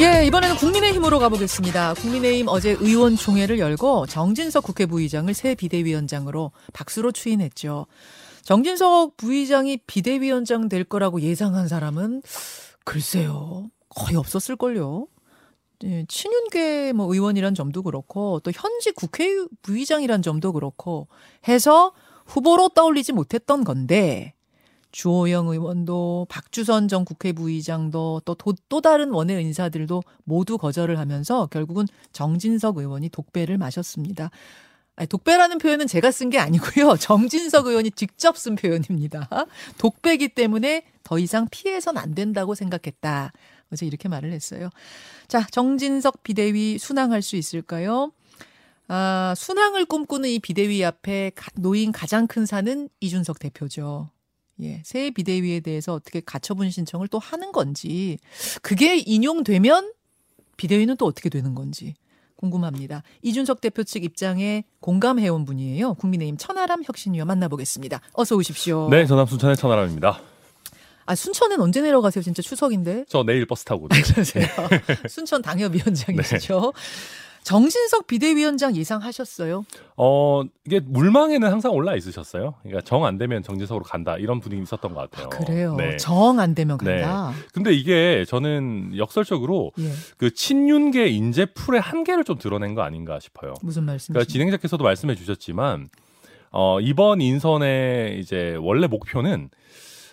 예, 이번에는 국민의힘으로 가보겠습니다. 국민의힘 어제 의원총회를 열고 정진석 국회 부의장을 새 비대위원장으로 박수로 추인했죠. 정진석 부의장이 비대위원장 될 거라고 예상한 사람은 글쎄요. 거의 없었을걸요. 예, 친윤계 뭐 의원이란 점도 그렇고 또 현직 국회 부의장이란 점도 그렇고 해서 후보로 떠올리지 못했던 건데 주호영 의원도 박주선 전 국회 부의장도 또, 또, 또 다른 원외 인사들도 모두 거절을 하면서 결국은 정진석 의원이 독배를 마셨습니다. 아니, 독배라는 표현은 제가 쓴 게 아니고요. 정진석 의원이 직접 쓴 표현입니다. 독배기 때문에 더 이상 피해선 안 된다고 생각했다. 어제 이렇게 말을 했어요. 자, 정진석 비대위 순항할 수 있을까요? 아, 순항을 꿈꾸는 이 비대위 앞에 놓인 가장 큰 산은 이준석 대표죠. 예, 새 비대위에 대해서 어떻게 가처분 신청을 또 하는 건지, 그게 인용되면 비대위는 또 어떻게 되는 건지 궁금합니다. 이준석 대표 측 입장에 공감해온 분이에요. 국민의힘 천하람 혁신위원 만나보겠습니다. 어서 오십시오. 네, 전남 순천의 천하람입니다. 아, 순천은 언제 내려가세요? 진짜 추석인데? 저 내일 버스 타고. 그러세요. 순천 당협위원장이시죠. 네. 정진석 비대위원장 예상하셨어요? 어, 이게 물망에는 항상 올라 있으셨어요. 그러니까 정 안 되면 정진석으로 간다. 이런 분위기 있었던 것 같아요. 아, 그래요. 네. 정안 되면 네. 간다. 네. 근데 이게 저는 역설적으로 예. 그 친윤계 인재 풀의 한계를 좀 드러낸 거 아닌가 싶어요. 무슨 말씀이세요? 그러니까 진행자께서도 말씀해 주셨지만 어, 이번 인선의 이제 원래 목표는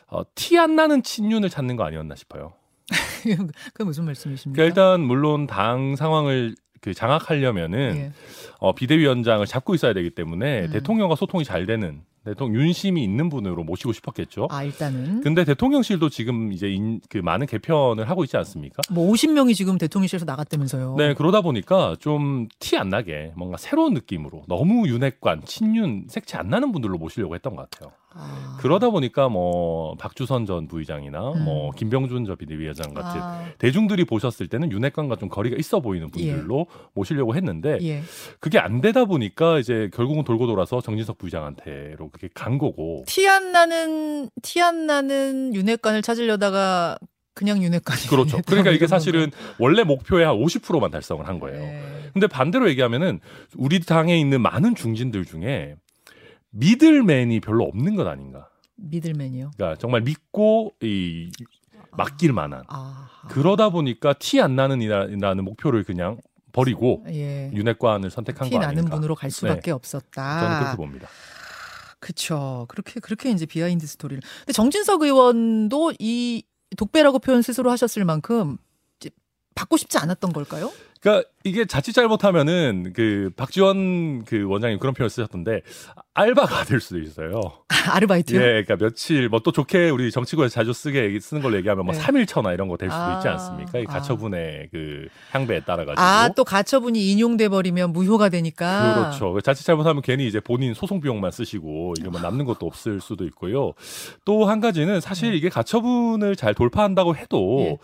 어, 티 안 나는 친윤을 찾는 거 아니었나 싶어요. 그 무슨 말씀이십니까? 그러니까 일단 물론 당 상황을 그 장악하려면은 예. 어, 비대위원장을 잡고 있어야 되기 때문에 음. 대통령과 소통이 잘 되는 대통령 윤심이 있는 분으로 모시고 싶었겠죠. 아 일단은. 근데 대통령실도 지금 이제 인, 그 많은 개편을 하고 있지 않습니까? 뭐 50명이 지금 대통령실에서 나갔다면서요. 네 그러다 보니까 좀 티 안 나게 뭔가 새로운 느낌으로 너무 윤핵관 친윤 색채 안 나는 분들로 모시려고 했던 것 같아요. 아. 그러다 보니까 뭐 박주선 전 부의장이나 음. 뭐 김병준 전 비대위원장 같은 아. 대중들이 보셨을 때는 윤핵관과 좀 거리가 있어 보이는 분들로 예. 모시려고 했는데 예. 그게 안 되다 보니까 이제 결국은 돌고 돌아서 정진석 부의장한테로 그게 간 거고 티 안 나는 티 안 나는 윤핵관을 찾으려다가 그냥 윤핵관이 그렇죠. 그러니까 이게 사실은 원래 목표의 한 50%만 달성을 한 거예요. 네. 근데 반대로 얘기하면은 우리 당에 있는 많은 중진들 중에 믿을맨이 별로 없는 것 아닌가. 믿을맨이요? 그러니까 정말 믿고 이 맡길 만한. 아, 그러다 보니까 티 안 나는 이라는 목표를 그냥 버리고 예. 윤핵관을 선택한 거 아닌가. 티 나는 분으로 갈 수밖에 네. 없었다. 저는 그렇게 봅니다. 그렇죠. 그렇게 그렇게 이제 behind story를. 근데 정진석 의원도 이 독배라고 표현 스스로 하셨을 만큼 받고 싶지 않았던 걸까요? 그러니까 이게 자칫 잘못하면은 그 박지원 그 원장님 그런 표현 쓰셨던데 알바가 될 수도 있어요. 아르바이트요? 예, 그러니까 며칠 뭐 또 좋게 우리 정치구에서 자주 쓰게 쓰는 걸로 얘기하면 뭐 네. 3일처나 이런 거 될 수도 아, 있지 않습니까? 이 아. 가처분의 아. 그 향배에 따라 가지고. 아, 또 가처분이 인용돼 버리면 무효가 되니까. 그렇죠. 자칫 잘못하면 괜히 이제 본인 소송 비용만 쓰시고 이러면 뭐 남는 것도 없을 수도 있고요. 또 한 가지는 사실 네. 이게 가처분을 잘 돌파한다고 해도 네.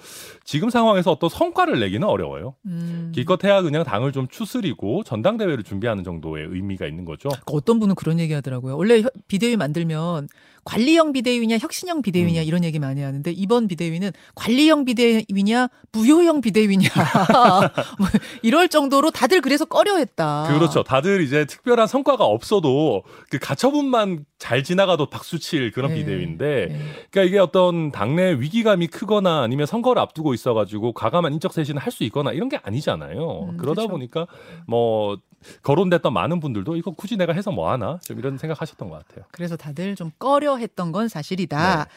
지금 상황에서 어떤 성과를 내기는 어려워요. 음. 기껏 해야 그냥 당을 좀 추스리고 전당대회를 준비하는 정도의 의미가 있는 거죠. 어떤 분은 그런 얘기 하더라고요. 원래 비대위 만들면 관리형 비대위냐 혁신형 비대위냐 음. 이런 얘기 많이 하는데 이번 비대위는 관리형 비대위냐 무효형 비대위냐 뭐 이럴 정도로 다들 그래서 꺼려했다. 그렇죠. 다들 이제 특별한 성과가 없어도 그 가처분만 잘 지나가도 박수칠 그런 네. 비대위인데 네. 그러니까 이게 어떤 당내 위기감이 크거나 아니면 선거를 앞두고 있어가지고 과감한 인적 쇄신을 할 수 있거나 이런 게 아니잖아요. 음, 그러다 그렇죠. 보니까 뭐 거론됐던 많은 분들도 이거 굳이 내가 해서 뭐 하나 좀 이런 생각하셨던 것 같아요. 그래서 다들 좀 꺼려 했던 건 사실이다. 네.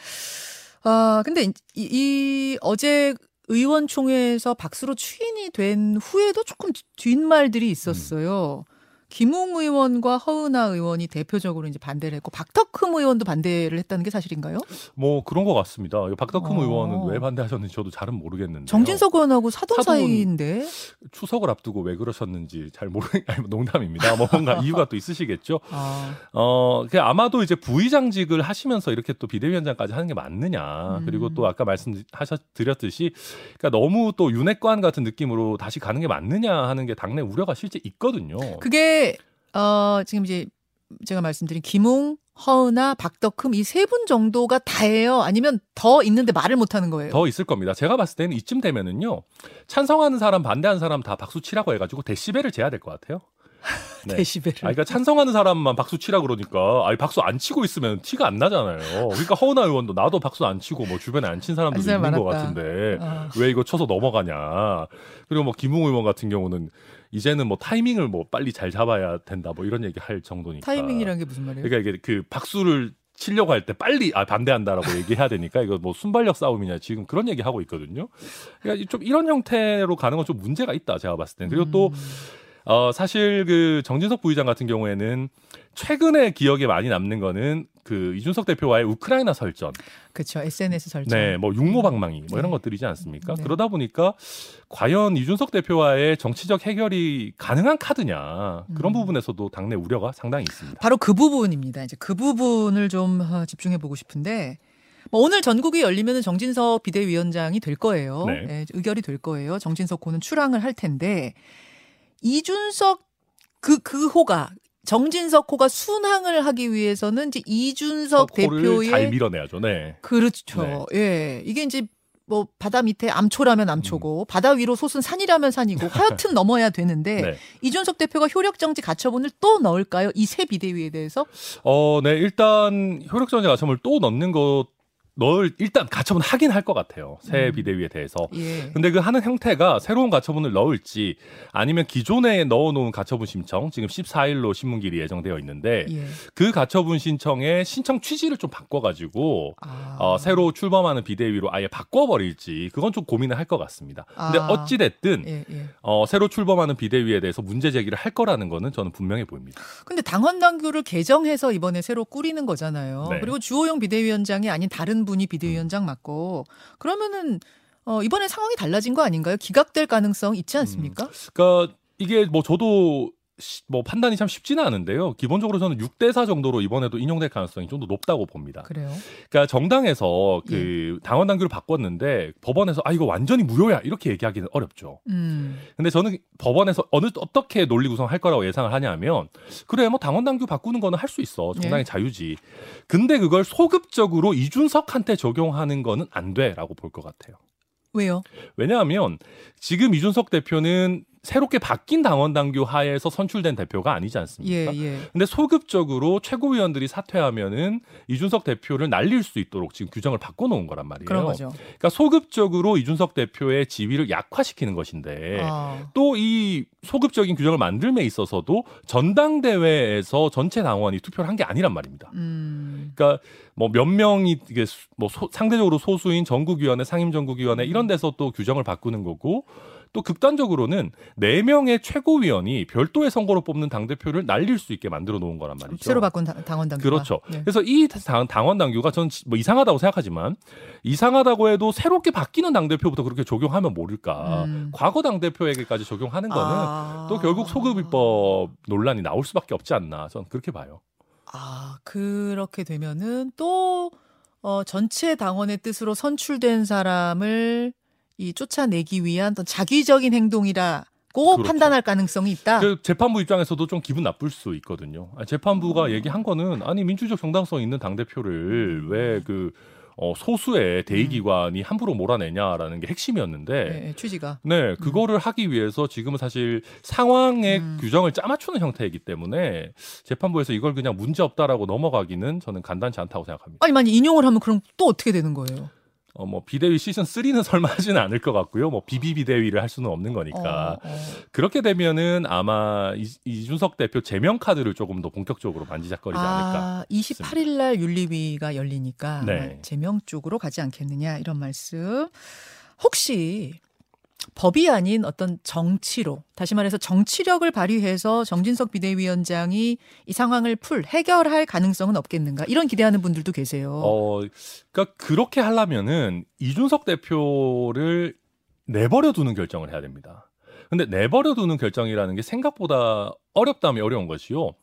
아, 근데 이, 이 어제 의원총회에서 박수로 추인이 된 후에도 조금 뒷말들이 있었어요. 음. 김웅 의원과 허은하 의원이 대표적으로 이제 반대를 했고 박덕흠 의원도 반대를 했다는 게 사실인가요? 뭐 그런 것 같습니다. 박덕흠 어. 의원은 왜 반대하셨는지 저도 잘은 모르겠는데 정진석 의원하고 사돈 사이인데 추석을 앞두고 왜 그러셨는지 잘 모르 농담입니다. 뭐 뭔가 이유가 또 있으시겠죠. 아. 어, 그 아마도 이제 부의장직을 하시면서 이렇게 또 비대위원장까지 하는 게 맞느냐. 음. 그리고 또 아까 말씀하셨 드렸듯이 그러니까 너무 또 윤핵관 같은 느낌으로 다시 가는 게 맞느냐 하는 게 당내 우려가 실제 있거든요. 그게 어, 지금 이제 제가 말씀드린 김웅, 허은아, 박덕흠 이 세 분 정도가 다예요? 아니면 더 있는데 말을 못 하는 거예요? 더 있을 겁니다. 제가 봤을 때는 이쯤 되면은요. 찬성하는 사람, 반대하는 사람 다 박수 치라고 해 가지고 데시벨을 재야 될 것 같아요. 네. 데시벨을. 아, 그러니까 찬성하는 사람만 박수 치라 그러니까 아니 박수 안 치고 있으면 티가 안 나잖아요. 그러니까 허은하 의원도 나도 박수 안 치고 뭐 주변에 안 친 사람들도 있는 많았다. 것 같은데 어. 왜 이거 쳐서 넘어가냐. 그리고 뭐 김웅 의원 같은 경우는 이제는 뭐 타이밍을 뭐 빨리 잘 잡아야 된다 뭐 이런 얘기 할 정도니까. 타이밍이란 게 무슨 말이에요? 그러니까 이게 그 박수를 치려고 할 때 빨리 아 반대한다라고 얘기해야 되니까 이거 뭐 순발력 싸움이냐 지금 그런 얘기 하고 있거든요. 그러니까 좀 이런 형태로 가는 건 좀 문제가 있다 제가 봤을 때. 그리고 또 음. 어, 사실 그 정진석 부의장 같은 경우에는 최근에 기억에 많이 남는 거는 그 이준석 대표와의 우크라이나 설전. 그렇죠. SNS 설전. 네, 뭐 육모방망이 뭐 이런 네. 것들이지 않습니까? 네. 그러다 보니까 과연 이준석 대표와의 정치적 해결이 가능한 카드냐 그런 음. 부분에서도 당내 우려가 상당히 있습니다. 바로 그 부분입니다. 이제 그 부분을 좀 어, 집중해 보고 싶은데 뭐 오늘 전국이 열리면 정진석 비대위원장이 될 거예요. 네. 네, 의결이 될 거예요. 정진석 고는 출항을 할 텐데 이준석 그, 그 호가 정진석 호가 순항을 하기 위해서는 이제 이준석 대표의 잘 밀어내야죠. 네. 그렇죠. 네. 예. 이게 이제 뭐 바다 밑에 암초라면 암초고 음. 바다 위로 솟은 산이라면 산이고 하여튼 넘어야 되는데 네. 이준석 대표가 효력 정지 가처분을 또 넣을까요? 이 새 비대위에 대해서? 어, 네. 일단 효력 정지 가처분을 또 넣는 것 널 일단 가처분 하긴 할 것 같아요. 새 음. 비대위에 대해서. 예. 근데 그 하는 형태가 새로운 가처분을 넣을지 아니면 기존에 넣어놓은 가처분 신청 지금 14일로 신문길이 예정되어 있는데 예. 그 가처분 신청의 신청 취지를 좀 바꿔가지고 아. 어, 새로 출범하는 비대위로 아예 바꿔버릴지 그건 좀 고민을 할 것 같습니다. 근데 아. 어찌 됐든 예, 예, 어, 새로 출범하는 비대위에 대해서 문제 제기를 할 거라는 거는 저는 분명해 보입니다. 근데 당헌 당규를 개정해서 이번에 새로 꾸리는 거잖아요. 네. 그리고 주호영 비대위원장이 아닌 다른 분이 비대위원장 맡고 그러면은 어, 이번에 상황이 달라진 거 아닌가요? 기각될 가능성 있지 않습니까? 음, 그러니까 이게 뭐 저도 뭐 판단이 참 쉽지는 않은데요. 기본적으로 저는 6대 4 정도로 이번에도 인용될 가능성이 좀 더 높다고 봅니다. 그래요. 그러니까 정당에서 그 예. 당원 당규를 바꿨는데 법원에서 아 이거 완전히 무효야 이렇게 얘기하기는 어렵죠. 음. 근데 저는 법원에서 어느 어떻게 논리 구성할 거라고 예상을 하냐면 그래 뭐 당원 당규 바꾸는 거는 할 수 있어. 정당의 예. 자유지. 근데 그걸 소급적으로 이준석한테 적용하는 거는 안 돼라고 볼 것 같아요. 왜요? 왜냐하면 지금 이준석 대표는 새롭게 바뀐 당원 당규 하에서 선출된 대표가 아니지 않습니까? 예, 예. 근데 소급적으로 최고위원들이 사퇴하면은 이준석 대표를 날릴 수 있도록 지금 규정을 바꿔 놓은 거란 말이에요. 그런 거죠. 그러니까 소급적으로 이준석 대표의 지위를 약화시키는 것인데 아. 또이 소급적인 규정을 만들에 있어서도 전당대회에서 전체 당원이 투표를 한 게 아니란 말입니다. 음. 그러니까 뭐 몇 명이 이게 뭐 소, 상대적으로 소수인 전국위원회, 상임전국위원회 이런 데서 또 규정을 바꾸는 거고 또 극단적으로는 네명의 최고위원이 별도의 선거로 뽑는 당대표를 날릴 수 있게 만들어 놓은 거란 말이죠. 새로 바꾼 당원 당규. 그렇죠. 네. 그래서 이 당원 당규가 저는 뭐 이상하다고 생각하지만 이상하다고 해도 새롭게 바뀌는 당대표부터 그렇게 적용하면 모를까. 음. 과거 당대표에게까지 적용하는 거는 아. 또 결국 소급입법 논란이 나올 수밖에 없지 않나. 저는 그렇게 봐요. 아, 그렇게 되면은 또 어, 전체 당원의 뜻으로 선출된 사람을 이 쫓아내기 위한 어떤 자기적인 행동이라 고 그렇죠. 판단할 가능성이 있다. 그 재판부 입장에서도 좀 기분 나쁠 수 있거든요. 재판부가 어. 얘기한 거는 아니 민주적 정당성 있는 당 대표를 음. 왜그 어, 소수의 대의기관이 음. 함부로 몰아내냐라는 게 핵심이었는데 네, 네 취지가 네 그거를 음. 하기 위해서 지금은 사실 상황의 음. 규정을 짜맞추는 형태이기 때문에 재판부에서 이걸 그냥 문제 없다라고 넘어가기는 저는 간단치 않다고 생각합니다. 아니 만약 인용을 하면 그럼 또 어떻게 되는 거예요? 어, 뭐 비대위 시즌 3는 설마 하지는 않을 것 같고요. 뭐 비비 비 대위를 할 수는 없는 거니까 어, 어. 그렇게 되면은 아마 이, 준석 대표 제명 카드를 조금 더 본격적으로 만지작거리지 아, 않을까. 28일 날 윤리위가 열리니까 네. 제명 쪽으로 가지 않겠느냐 이런 말씀. 혹시 법이 아닌 어떤 정치로 다시 말해서 정치력을 발휘해서 정진석 비대위원장이 이 상황을 풀 해결할 가능성은 없겠는가 이런 기대하는 분들도 계세요. 어, 그러니까 그렇게 하려면은 이준석 대표를 내버려 두는 결정을 해야 됩니다. 근데 내버려 두는 결정이라는 게 생각보다 어렵다면 어려운 것이요.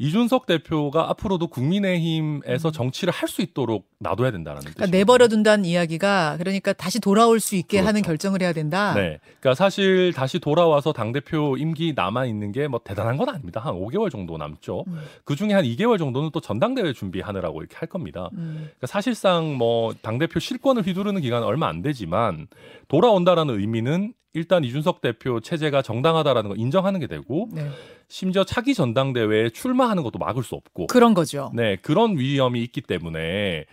이준석 대표가 앞으로도 국민의힘에서 음. 정치를 할 수 있도록 놔둬야 된다는 그러니까 내버려 둔다는 이야기가 그러니까 다시 돌아올 수 있게 그렇죠. 하는 결정을 해야 된다. 네. 그러니까 사실 다시 돌아와서 당 대표 임기 남아 있는 게 뭐 대단한 건 아닙니다. 한 5개월 정도 남죠. 음. 그 중에 한 2개월 정도는 또 전당대회 준비하느라고 이렇게 할 겁니다. 음. 그러니까 사실상 뭐당 대표 실권을 휘두르는 기간은 얼마 안 되지만 돌아온다라는 의미는 일단 이준석 대표 체제가 정당하다라는 걸 인정하는 게 되고 네. 심지어 차기 전당대회에 출마하는 것도 막을 수 없고 그런 거죠. 네, 그런 위험이 있기 때문에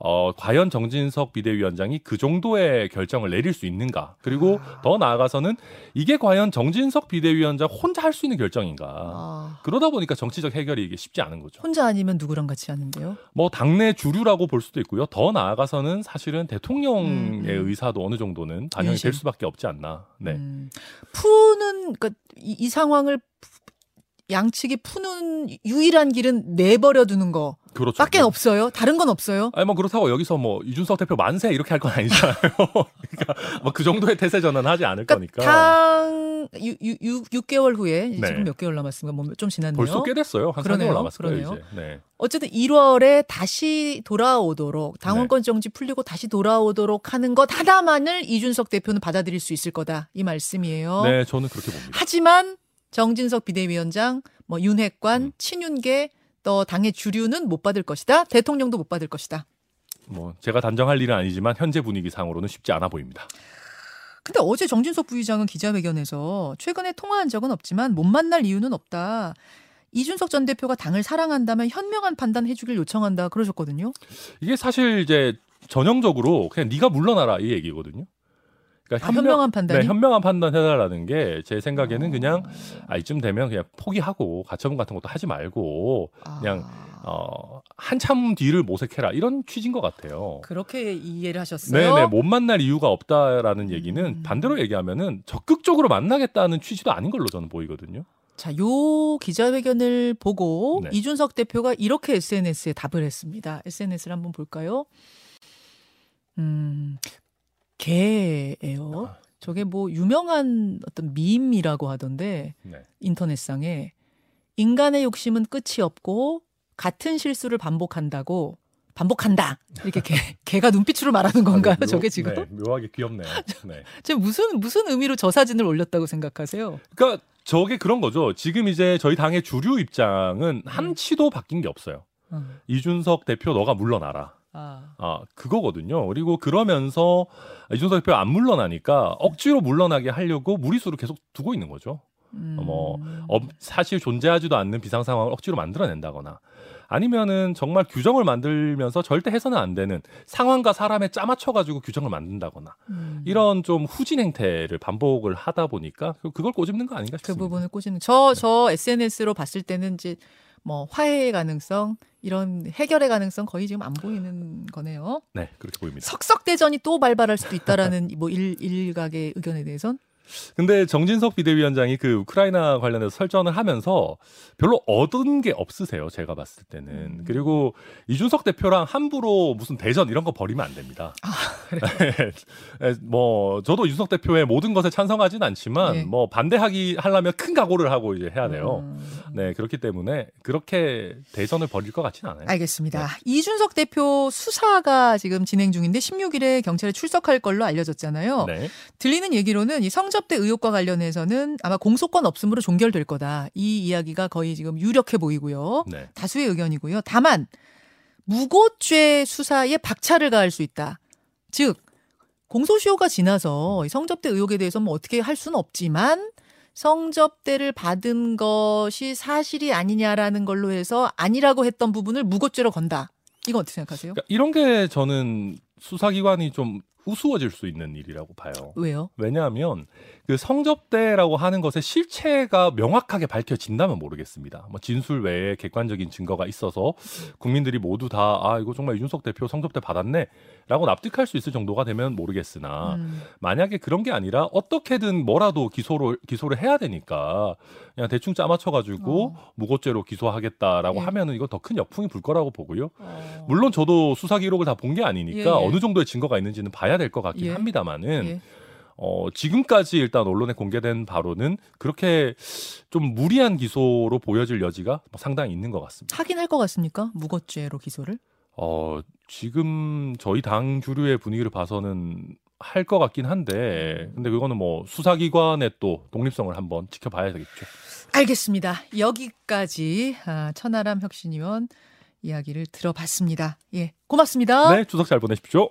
어, 과연 정진석 비대위원장이 그 정도의 결정을 내릴 수 있는가? 그리고 아. 더 나아가서는 이게 과연 정진석 비대위원장 혼자 할 수 있는 결정인가? 아. 그러다 보니까 정치적 해결이 이게 쉽지 않은 거죠. 혼자 아니면 누구랑 같이 하는데요? 뭐 당내 주류라고 볼 수도 있고요. 더 나아가서는 사실은 대통령의 음, 음. 의사도 어느 정도는 반영이 될 수밖에 없지 않나. 네. 음. 푸는 그러니까 이, 이 상황을 양측이 푸는 유일한 길은 내버려 두는 거. 그렇죠. 밖에 없어요. 다른 건 없어요. 아니 뭐 그렇다고 여기서 뭐 이준석 대표 만세 이렇게 할 건 아니잖아요. 그러니까 뭐 그 정도의 태세 전환 하지 않을 그러니까 거니까. 당 6, 6, 6개월 후에 네. 지금 몇 개월 남았습니까? 뭐 좀 지났네요. 벌써 꽤 됐어요. 한 그러네요. 3개월 남았을. 이제. 네. 어쨌든 1월에 다시 돌아오도록 당원권 네. 정지 풀리고 다시 돌아오도록 하는 것 하나만을 이준석 대표는 받아들일 수 있을 거다. 이 말씀이에요. 네, 저는 그렇게 봅니다. 하지만 정진석 비대위원장, 뭐 윤핵관, 음. 친윤계 또 당의 주류는 못 받을 것이다. 대통령도 못 받을 것이다. 뭐 제가 단정할 일은 아니지만 현재 분위기상으로는 쉽지 않아 보입니다. 근데 어제 정진석 부의장은 기자회견에서 최근에 통화한 적은 없지만 못 만날 이유는 없다. 이준석 전 대표가 당을 사랑한다면 현명한 판단 해주길 요청한다 그러셨거든요. 이게 사실 이제 전형적으로 그냥 네가 물러나라 이 얘기거든요. 그러니까 아, 현명, 한 판단. 네, 현명한 판단 해달라는 게 제 생각에는 그냥 아 이쯤 되면 그냥 포기하고 가처분 같은 것도 하지 말고 그냥 아. 어 한참 뒤를 모색해라 이런 취지인 것 같아요. 그렇게 이해를 하셨어요? 네네 못 만날 이유가 없다라는 얘기는 음. 반대로 얘기하면은 적극적으로 만나겠다는 취지도 아닌 걸로 저는 보이거든요. 자, 요 기자회견을 보고 네. 이준석 대표가 이렇게 SNS에 답을 했습니다. SNS를 한번 볼까요? 음, 개예요. 아. 저게 뭐 유명한 어떤 밈이라고 하던데 네. 인터넷상에 인간의 욕심은 끝이 없고 같은 실수를 반복한다고 반복한다 이렇게 개, 개가 눈빛으로 말하는 건가요? 아, 네, 묘, 저게 지금 네, 묘하게 귀엽네요. 네. 제 무슨 무슨 의미로 저 사진을 올렸다고 생각하세요? 그러니까 저게 그런 거죠. 지금 이제 저희 당의 주류 입장은 한치도 바뀐 게 없어요. 음. 이준석 대표 너가 물러나라. 아. 아. 그거거든요. 그리고 그러면서 이준석 대표 안 물러나니까 억지로 물러나게 하려고 무리수를 계속 두고 있는 거죠. 음. 뭐 어, 사실 존재하지도 않는 비상 상황을 억지로 만들어낸다거나 아니면은 정말 규정을 만들면서 절대 해서는 안 되는 상황과 사람에 짜맞춰 가지고 규정을 만든다거나 음. 이런 좀 후진 행태를 반복을 하다 보니까 그걸 꼬집는 거 아닌가 그 싶습니다. 그 부분을 꼬집는 저저 네. SNS로 봤을 때는 이제 뭐 화해의 가능성 이런 해결의 가능성 거의 지금 안 보이는 거네요. 네, 그렇게 보입니다. 석석 대전이 또 발발할 수도 있다라는 뭐 일, 일각의 의견에 대해선 근데 정진석 비대위원장이 그 우크라이나 관련해서 설전을 하면서 별로 얻은 게 없으세요. 제가 봤을 때는. 음. 그리고 이준석 대표랑 함부로 무슨 대전 이런 거 벌이면 안 됩니다. 아, 네, 뭐 저도 이준석 대표의 모든 것에 찬성하진 않지만 네. 뭐 반대하기 하려면 큰 각오를 하고 이제 해야 돼요. 음. 네, 그렇기 때문에 그렇게 대전을 벌일 것 같지는 않아요. 알겠습니다. 네. 이준석 대표 수사가 지금 진행 중인데 16일에 경찰에 출석할 걸로 알려졌잖아요. 네. 들리는 얘기로는 이 성적 성접대 의혹과 관련해서는 아마 공소권 없음으로 종결될 거다. 이 이야기가 거의 지금 유력해 보이고요. 네. 다수의 의견이고요. 다만 무고죄 수사에 박차를 가할 수 있다. 즉 공소시효가 지나서 성접대 의혹에 대해서 뭐 어떻게 할 수는 없지만 성접대를 받은 것이 사실이 아니냐라는 걸로 해서 아니라고 했던 부분을 무고죄로 건다. 이건 어떻게 생각하세요? 그러니까 이런 게 저는 수사기관이 좀 우스워질 수 있는 일이라고 봐요. 왜요? 왜냐하면 그 성접대라고 하는 것의 실체가 명확하게 밝혀진다면 모르겠습니다. 뭐 진술 외에 객관적인 증거가 있어서 국민들이 모두 다 아 이거 정말 이준석 대표 성접대 받았네라고 납득할 수 있을 정도가 되면 모르겠으나 음. 만약에 그런 게 아니라 어떻게든 뭐라도 기소를 기소를 해야 되니까 그냥 대충 짜맞춰 가지고 어. 무고죄로 기소하겠다라고 예. 하면은 이거 더 큰 역풍이 불 거라고 보고요. 어. 물론 저도 수사 기록을 다 본 게 아니니까 예, 예. 어느 정도의 증거가 있는지는 봐야 될 것 같긴 예. 합니다만은. 예. 어, 지금까지 일단 언론에 공개된 바로는 그렇게 좀 무리한 기소로 보여질 여지가 상당히 있는 것 같습니다. 하긴 할 것 같습니까? 무고죄로 기소를? 어, 지금 저희 당 주류의 분위기를 봐서는 할 것 같긴 한데, 근데 그거는 뭐 수사기관의 또 독립성을 한번 지켜봐야 되겠죠. 알겠습니다. 여기까지 아, 천하람 혁신위원 이야기를 들어봤습니다. 예, 고맙습니다. 네, 추석 잘 보내십시오.